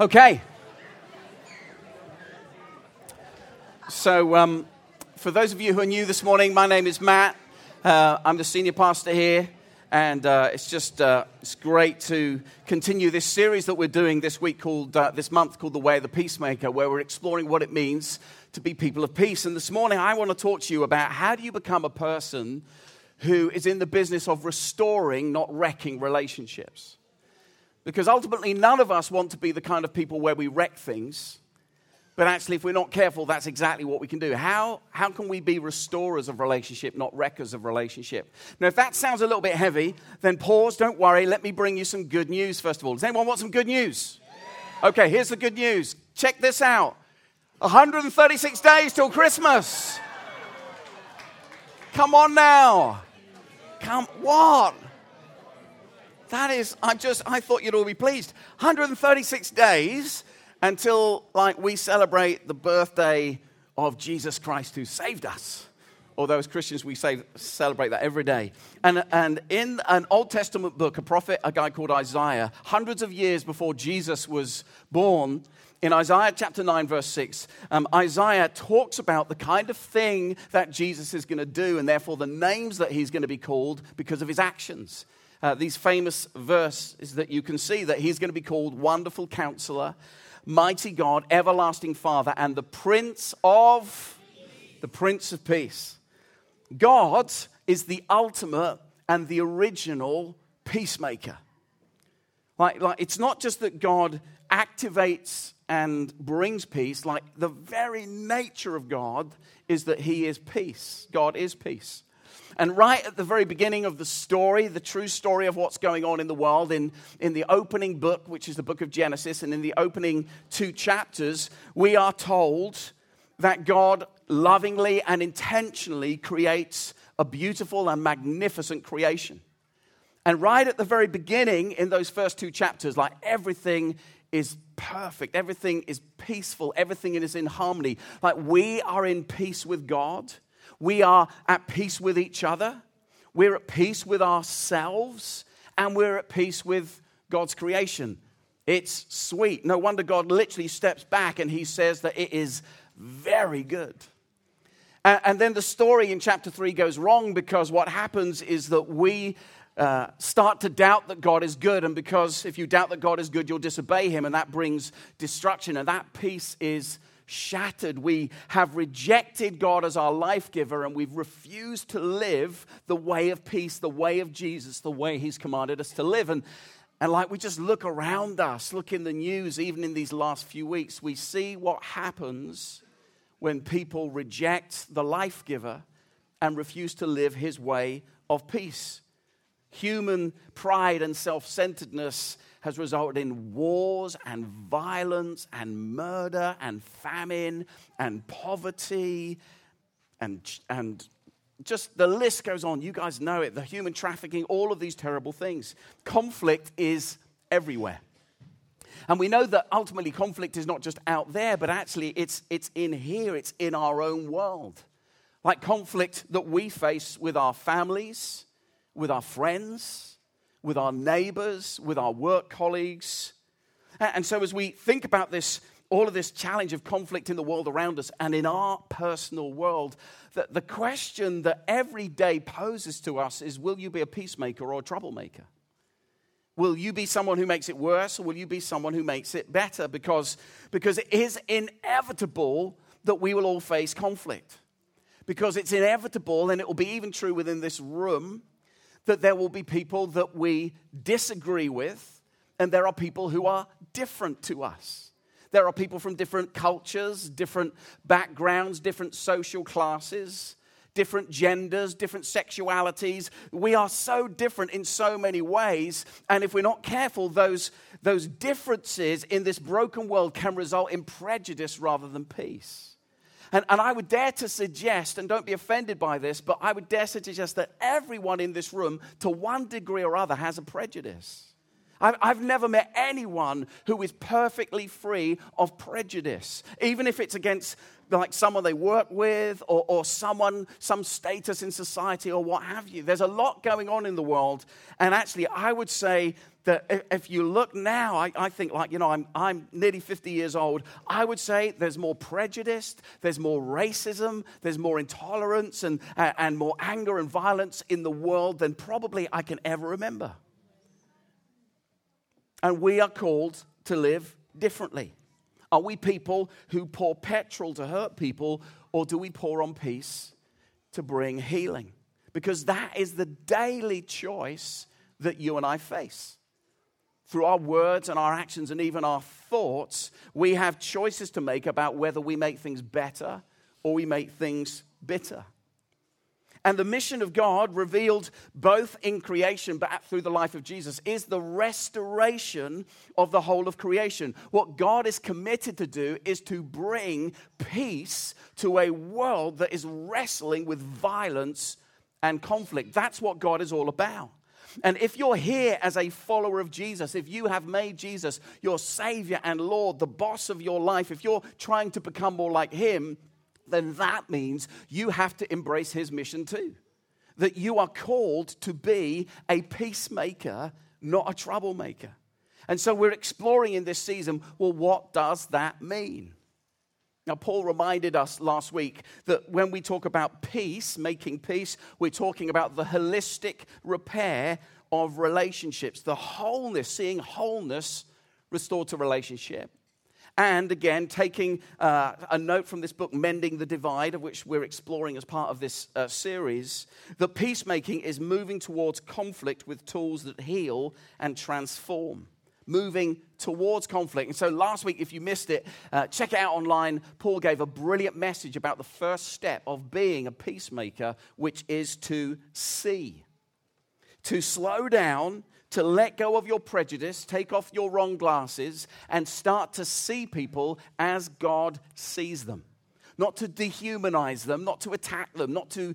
Okay. So, um, for those of you who are new this morning, my name is Matt. Uh, I'm the senior pastor here, and uh, it's just uh, it's great to continue this series that we're doing this week called uh, this month called the Way of the Peacemaker, where we're exploring what it means to be people of peace. And this morning, I want to talk to you about how do you become a person who is in the business of restoring, not wrecking relationships. Because ultimately, none of us want to be the kind of people where we wreck things. But actually, if we're not careful, that's exactly what we can do. How, how can we be restorers of relationship, not wreckers of relationship? Now, if that sounds a little bit heavy, then pause, don't worry. Let me bring you some good news, first of all. Does anyone want some good news? Okay, here's the good news. Check this out 136 days till Christmas. Come on now. Come, what? That is, I just, I thought you'd all be pleased. 136 days until, like, we celebrate the birthday of Jesus Christ who saved us. Although as Christians, we say, celebrate that every day. And, and in an Old Testament book, a prophet, a guy called Isaiah, hundreds of years before Jesus was born, in Isaiah chapter 9, verse 6, um, Isaiah talks about the kind of thing that Jesus is going to do and therefore the names that he's going to be called because of his actions. Uh, these famous verses that you can see that he's going to be called Wonderful Counselor, Mighty God, Everlasting Father, and the Prince of the Prince of Peace. God is the ultimate and the original peacemaker. Like, like it's not just that God activates and brings peace, like the very nature of God is that He is peace. God is peace. And right at the very beginning of the story, the true story of what's going on in the world, in, in the opening book, which is the book of Genesis, and in the opening two chapters, we are told that God lovingly and intentionally creates a beautiful and magnificent creation. And right at the very beginning, in those first two chapters, like everything is perfect, everything is peaceful, everything is in harmony. Like we are in peace with God, we are at peace with each other, we're at peace with ourselves, and we're at peace with God's creation. It's sweet. No wonder God literally steps back and he says that it is very good. And, then the story in chapter 3 goes wrong because what happens is that we uh, start to doubt that God is good. And because if you doubt that God is good, you'll disobey him, and that brings destruction. And that peace is shattered. We have rejected God as our life giver, and we've refused to live the way of peace, the way of Jesus, the way he's commanded us to live. And and like we just look around us, look in the news, even in these last few weeks, we see what happens when people reject the life giver and refuse to live his way of peace. Human pride and self centeredness has resulted in wars and violence and murder and famine and poverty and, and just the list goes on. You guys know it the human trafficking, all of these terrible things. Conflict is everywhere. And we know that ultimately conflict is not just out there, but actually it's, it's in here, it's in our own world. Like conflict that we face with our families, with our friends, with our neighbors, with our work colleagues. And so, as we think about this, all of this challenge of conflict in the world around us and in our personal world, that the question that every day poses to us is will you be a peacemaker or a troublemaker? Will you be someone who makes it worse or will you be someone who makes it better? Because, because it is inevitable that we will all face conflict. Because it's inevitable, and it will be even true within this room, that there will be people that we disagree with, and there are people who are different to us. There are people from different cultures, different backgrounds, different social classes, different genders, different sexualities. We are so different in so many ways. And if we're not careful, those, those differences in this broken world can result in prejudice rather than peace. And, and I would dare to suggest, and don't be offended by this, but I would dare to suggest that everyone in this room, to one degree or other, has a prejudice. I've, I've never met anyone who is perfectly free of prejudice, even if it's against like someone they work with or, or someone, some status in society or what have you. There's a lot going on in the world. And actually, I would say that if you look now, I, I, think like, you know, I'm, I'm nearly 50 years old. I would say there's more prejudice, there's more racism, there's more intolerance and, and more anger and violence in the world than probably I can ever remember. And we are called to live differently. Are we people who pour petrol to hurt people, or do we pour on peace to bring healing? Because that is the daily choice that you and I face. Through our words and our actions and even our thoughts, we have choices to make about whether we make things better or we make things bitter. And the mission of God, revealed both in creation but through the life of Jesus, is the restoration of the whole of creation. What God is committed to do is to bring peace to a world that is wrestling with violence and conflict. That's what God is all about. And if you're here as a follower of Jesus, if you have made Jesus your Savior and Lord, the boss of your life, if you're trying to become more like Him, then that means you have to embrace his mission too. That you are called to be a peacemaker, not a troublemaker. And so we're exploring in this season well, what does that mean? Now, Paul reminded us last week that when we talk about peace, making peace, we're talking about the holistic repair of relationships, the wholeness, seeing wholeness restored to relationship. And again, taking uh, a note from this book, Mending the Divide, of which we're exploring as part of this uh, series, that peacemaking is moving towards conflict with tools that heal and transform. Moving towards conflict. And so last week, if you missed it, uh, check it out online. Paul gave a brilliant message about the first step of being a peacemaker, which is to see. To slow down to let go of your prejudice, take off your wrong glasses, and start to see people as God sees them. Not to dehumanize them, not to attack them, not to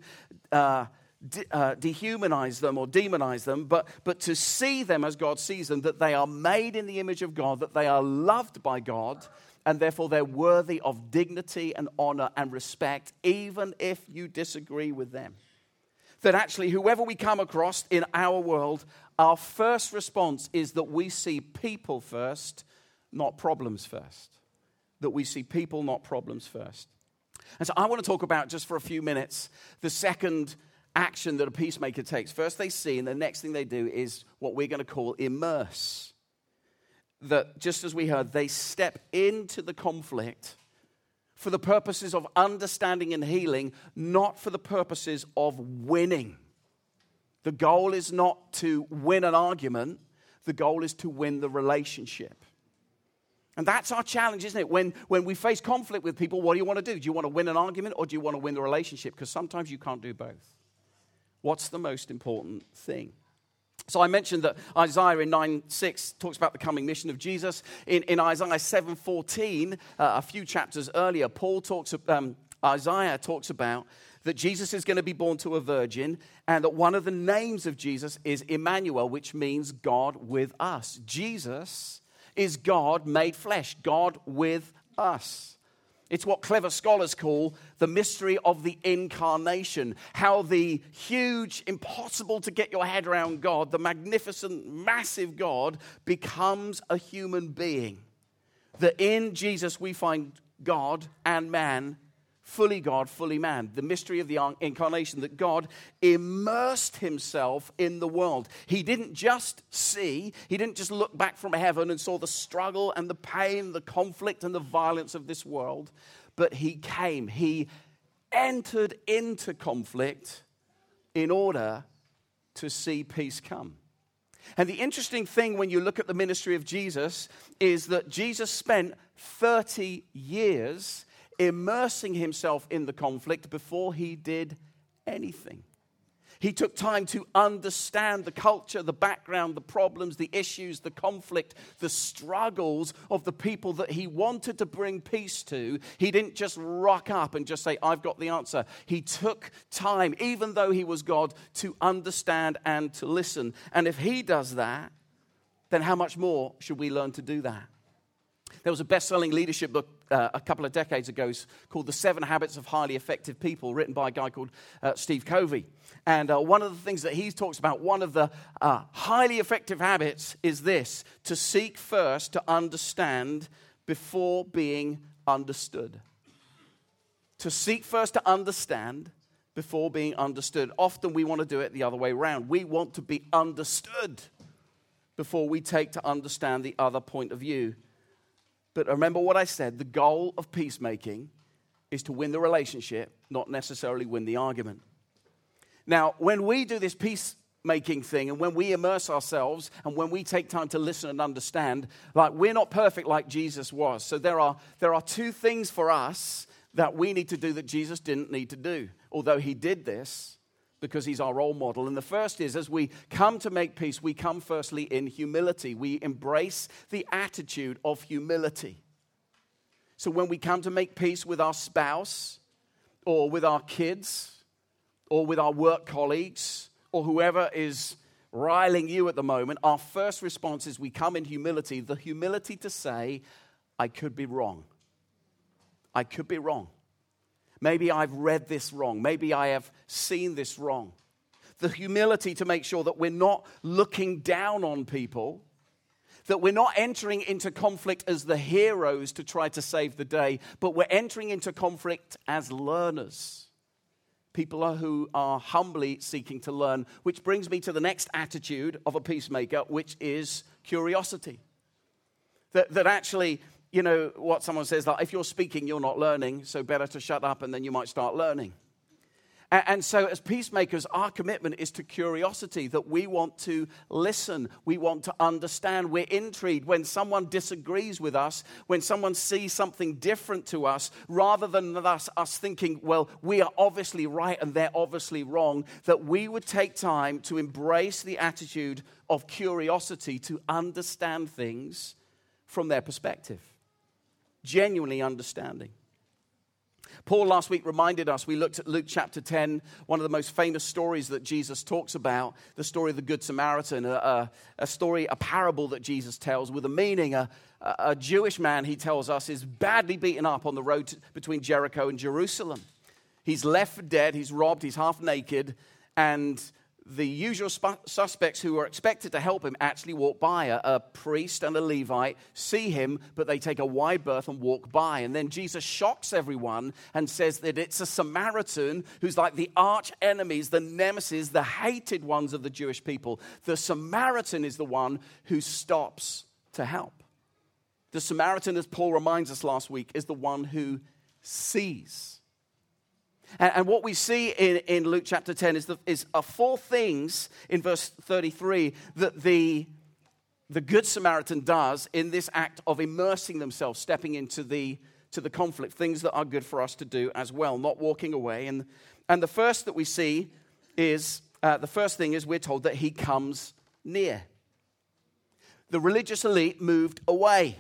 uh, de- uh, dehumanize them or demonize them, but, but to see them as God sees them, that they are made in the image of God, that they are loved by God, and therefore they're worthy of dignity and honor and respect, even if you disagree with them. That actually, whoever we come across in our world our first response is that we see people first, not problems first. That we see people, not problems first. And so I want to talk about, just for a few minutes, the second action that a peacemaker takes. First, they see, and the next thing they do is what we're going to call immerse. That just as we heard, they step into the conflict for the purposes of understanding and healing, not for the purposes of winning. The goal is not to win an argument, the goal is to win the relationship. And that's our challenge, isn't it? When, when we face conflict with people, what do you want to do? Do you want to win an argument or do you want to win the relationship? Because sometimes you can't do both. What's the most important thing? So I mentioned that Isaiah in 9 6 talks about the coming mission of Jesus. In, in Isaiah 7:14, uh, a few chapters earlier, Paul talks, um, Isaiah talks about that Jesus is going to be born to a virgin, and that one of the names of Jesus is Emmanuel, which means God with us. Jesus is God made flesh, God with us. It's what clever scholars call the mystery of the incarnation. How the huge, impossible to get your head around God, the magnificent, massive God, becomes a human being. That in Jesus we find God and man fully God, fully man. The mystery of the incarnation that God immersed himself in the world. He didn't just see, he didn't just look back from heaven and saw the struggle and the pain, the conflict and the violence of this world, but he came. He entered into conflict in order to see peace come. And the interesting thing when you look at the ministry of Jesus is that Jesus spent 30 years immersing himself in the conflict before he did anything. He took time to understand the culture, the background, the problems, the issues, the conflict, the struggles of the people that he wanted to bring peace to. He didn't just rock up and just say, I've got the answer. He took time, even though he was God, to understand and to listen. And if he does that, then how much more should we learn to do that? There was a best selling leadership book uh, a couple of decades ago called The Seven Habits of Highly Effective People, written by a guy called uh, Steve Covey. And uh, one of the things that he talks about, one of the uh, highly effective habits is this to seek first to understand before being understood. To seek first to understand before being understood. Often we want to do it the other way around. We want to be understood before we take to understand the other point of view. But remember what I said the goal of peacemaking is to win the relationship, not necessarily win the argument. Now, when we do this peacemaking thing and when we immerse ourselves and when we take time to listen and understand, like we're not perfect like Jesus was. So there are, there are two things for us that we need to do that Jesus didn't need to do, although he did this because he's our role model. And the first is as we come to make peace, we come firstly in humility. We embrace the attitude of humility. So when we come to make peace with our spouse or with our kids or with our work colleagues or whoever is riling you at the moment, our first response is we come in humility, the humility to say, I could be wrong. I could be wrong. Maybe I've read this wrong. Maybe I have seen this wrong. The humility to make sure that we're not looking down on people, that we're not entering into conflict as the heroes to try to save the day, but we're entering into conflict as learners. People who are humbly seeking to learn, which brings me to the next attitude of a peacemaker, which is curiosity. That, that actually you know what someone says like if you're speaking you're not learning so better to shut up and then you might start learning. And, and so as peacemakers our commitment is to curiosity that we want to listen we want to understand we're intrigued. When someone disagrees with us when someone sees something different to us rather than us, us thinking well we are obviously right and they're obviously wrong that we would take time to embrace the attitude of curiosity to understand things from their perspective genuinely understanding. Paul last week reminded us, we looked at Luke chapter 10, one of the most famous stories that Jesus talks about, the story of the Good Samaritan, a, a, story, a parable that Jesus tells with a meaning. A, a, Jewish man, he tells us, is badly beaten up on the road to, between Jericho and Jerusalem. He's left for dead, he's robbed, he's half naked, and the usual suspects who are expected to help him actually walk by. A, a, priest and a Levite see him, but they take a wide berth and walk by. And then Jesus shocks everyone and says that it's a Samaritan who's like the arch enemies, the nemesis, the hated ones of the Jewish people. The Samaritan is the one who stops to help. The Samaritan, as Paul reminds us last week, is the one who sees. And, and what we see in, in Luke chapter 10 is, the, is uh, four things in verse 33 that the, the Good Samaritan does in this act of immersing themselves, stepping into the, to the conflict, things that are good for us to do as well, not walking away. And, and the first that we see is uh, the first thing is we're told that he comes near. The religious elite moved away.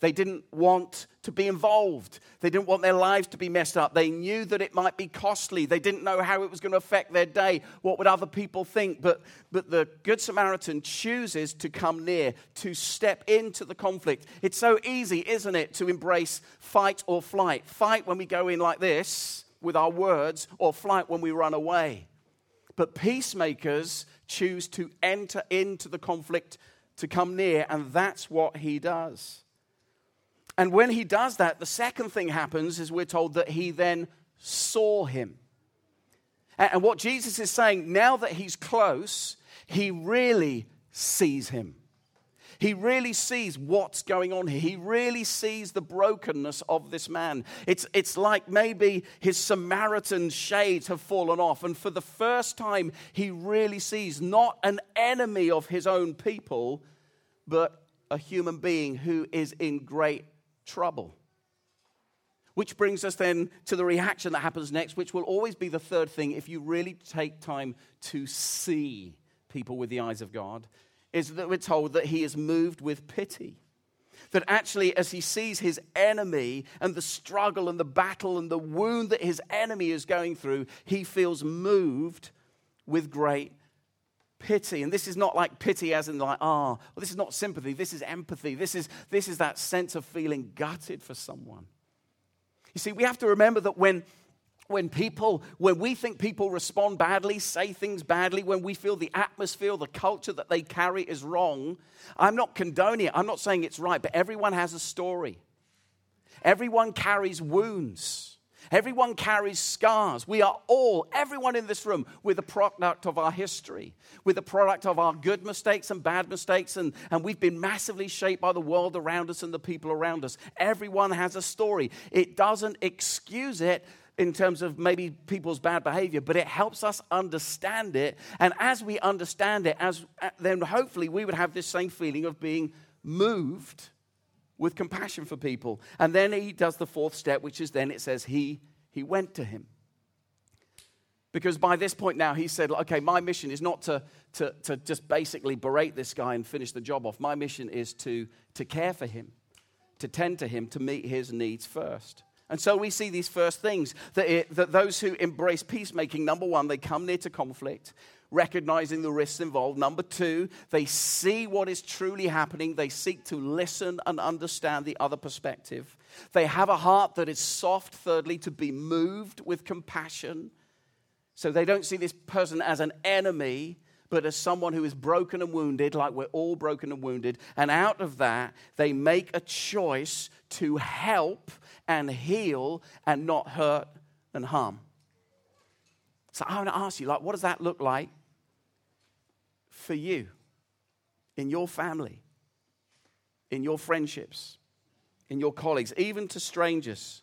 They didn't want to be involved. They didn't want their lives to be messed up. They knew that it might be costly. They didn't know how it was going to affect their day. What would other people think? But, but the Good Samaritan chooses to come near, to step into the conflict. It's so easy, isn't it, to embrace fight or flight? Fight when we go in like this with our words, or flight when we run away. But peacemakers choose to enter into the conflict, to come near, and that's what he does. And when he does that, the second thing happens is we're told that he then saw him. And what Jesus is saying, now that he's close, he really sees him. He really sees what's going on here. He really sees the brokenness of this man. It's, it's like maybe his Samaritan shades have fallen off. And for the first time, he really sees not an enemy of his own people, but a human being who is in great trouble. Which brings us then to the reaction that happens next, which will always be the third thing if you really take time to see people with the eyes of God, is that we're told that he is moved with pity. That actually, as he sees his enemy and the struggle and the battle and the wound that his enemy is going through, he feels moved with great pity. And this is not like pity as in like, ah, well, this is not sympathy. This is empathy. This is, this is that sense of feeling gutted for someone. You see, we have to remember that when when people, when we think people respond badly, say things badly, when we feel the atmosphere, the culture that they carry is wrong, I'm not condoning it. I'm not saying it's right, but everyone has a story. Everyone carries wounds. Everyone carries scars. We are all, everyone in this room, with a product of our history, with a product of our good mistakes and bad mistakes, and, and we've been massively shaped by the world around us and the people around us. Everyone has a story. It doesn't excuse it, in terms of maybe people's bad behavior, but it helps us understand it. And as we understand it, as, uh, then hopefully we would have this same feeling of being moved with compassion for people. And then he does the fourth step, which is then it says he, he went to him. Because by this point now, he said, okay, my mission is not to, to, to just basically berate this guy and finish the job off. My mission is to, to care for him, to tend to him, to meet his needs first. And so we see these first things that, it, that those who embrace peacemaking, number one, they come near to conflict, recognizing the risks involved. Number two, they see what is truly happening. They seek to listen and understand the other perspective. They have a heart that is soft, thirdly, to be moved with compassion. So they don't see this person as an enemy, but as someone who is broken and wounded, like we're all broken and wounded. And out of that, they make a choice to help and heal and not hurt and harm. So I want to ask you, like, what does that look like for you, in your family, in your friendships, in your colleagues, even to strangers?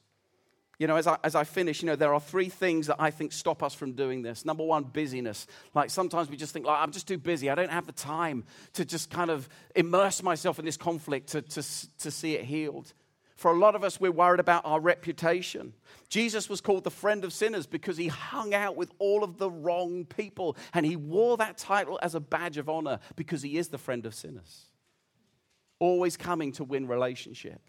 You know, as I, as I finish, you know, there are three things that I think stop us from doing this. Number one, busyness. Like sometimes we just think, like, I'm just too busy. I don't have the time to just kind of immerse myself in this conflict to, to, to see it healed. For a lot of us, we're worried about our reputation. Jesus was called the friend of sinners because he hung out with all of the wrong people. And he wore that title as a badge of honor because he is the friend of sinners. Always coming to win relationship.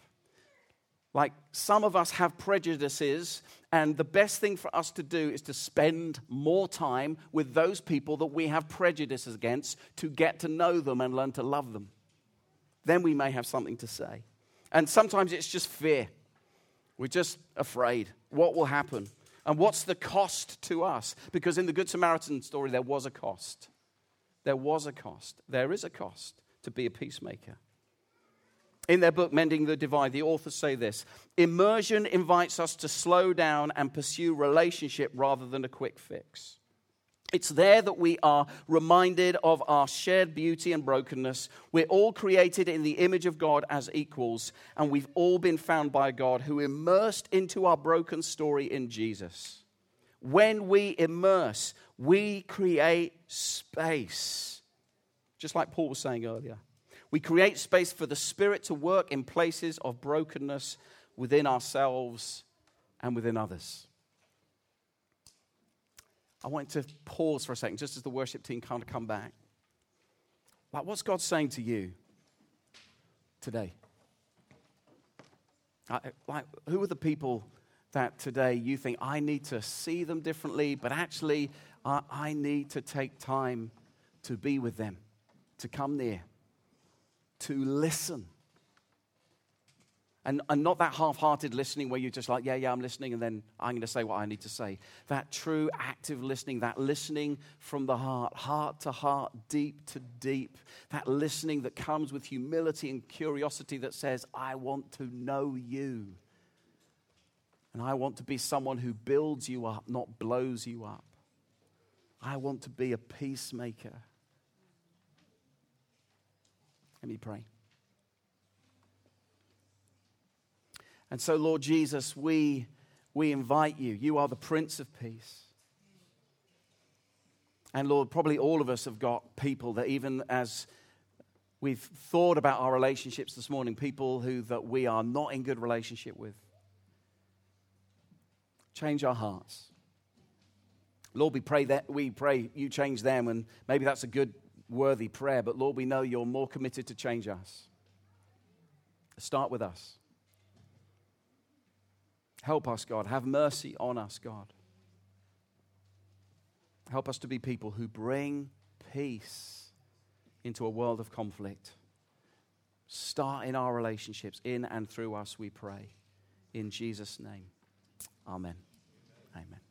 Like some of us have prejudices, and the best thing for us to do is to spend more time with those people that we have prejudices against to get to know them and learn to love them. Then we may have something to say. And sometimes it's just fear. We're just afraid. What will happen? And what's the cost to us? Because in the Good Samaritan story, there was a cost. There was a cost. There is a cost to be a peacemaker. In their book, Mending the Divide, the authors say this Immersion invites us to slow down and pursue relationship rather than a quick fix. It's there that we are reminded of our shared beauty and brokenness. We're all created in the image of God as equals, and we've all been found by God who immersed into our broken story in Jesus. When we immerse, we create space. Just like Paul was saying earlier. We create space for the Spirit to work in places of brokenness within ourselves and within others. I want to pause for a second, just as the worship team kind of come back. Like, what's God saying to you today? Like, who are the people that today you think I need to see them differently, but actually I, I need to take time to be with them, to come near, to listen? And, and not that half hearted listening where you're just like, yeah, yeah, I'm listening, and then I'm going to say what I need to say. That true active listening, that listening from the heart, heart to heart, deep to deep. That listening that comes with humility and curiosity that says, I want to know you. And I want to be someone who builds you up, not blows you up. I want to be a peacemaker. Let me pray. And so, Lord Jesus, we, we invite you. You are the Prince of Peace. And Lord, probably all of us have got people that even as we've thought about our relationships this morning, people who that we are not in good relationship with. Change our hearts. Lord, we pray that we pray you change them, and maybe that's a good, worthy prayer, but Lord, we know you're more committed to change us. Start with us. Help us, God. Have mercy on us, God. Help us to be people who bring peace into a world of conflict. Start in our relationships, in and through us, we pray. In Jesus' name. Amen. Amen.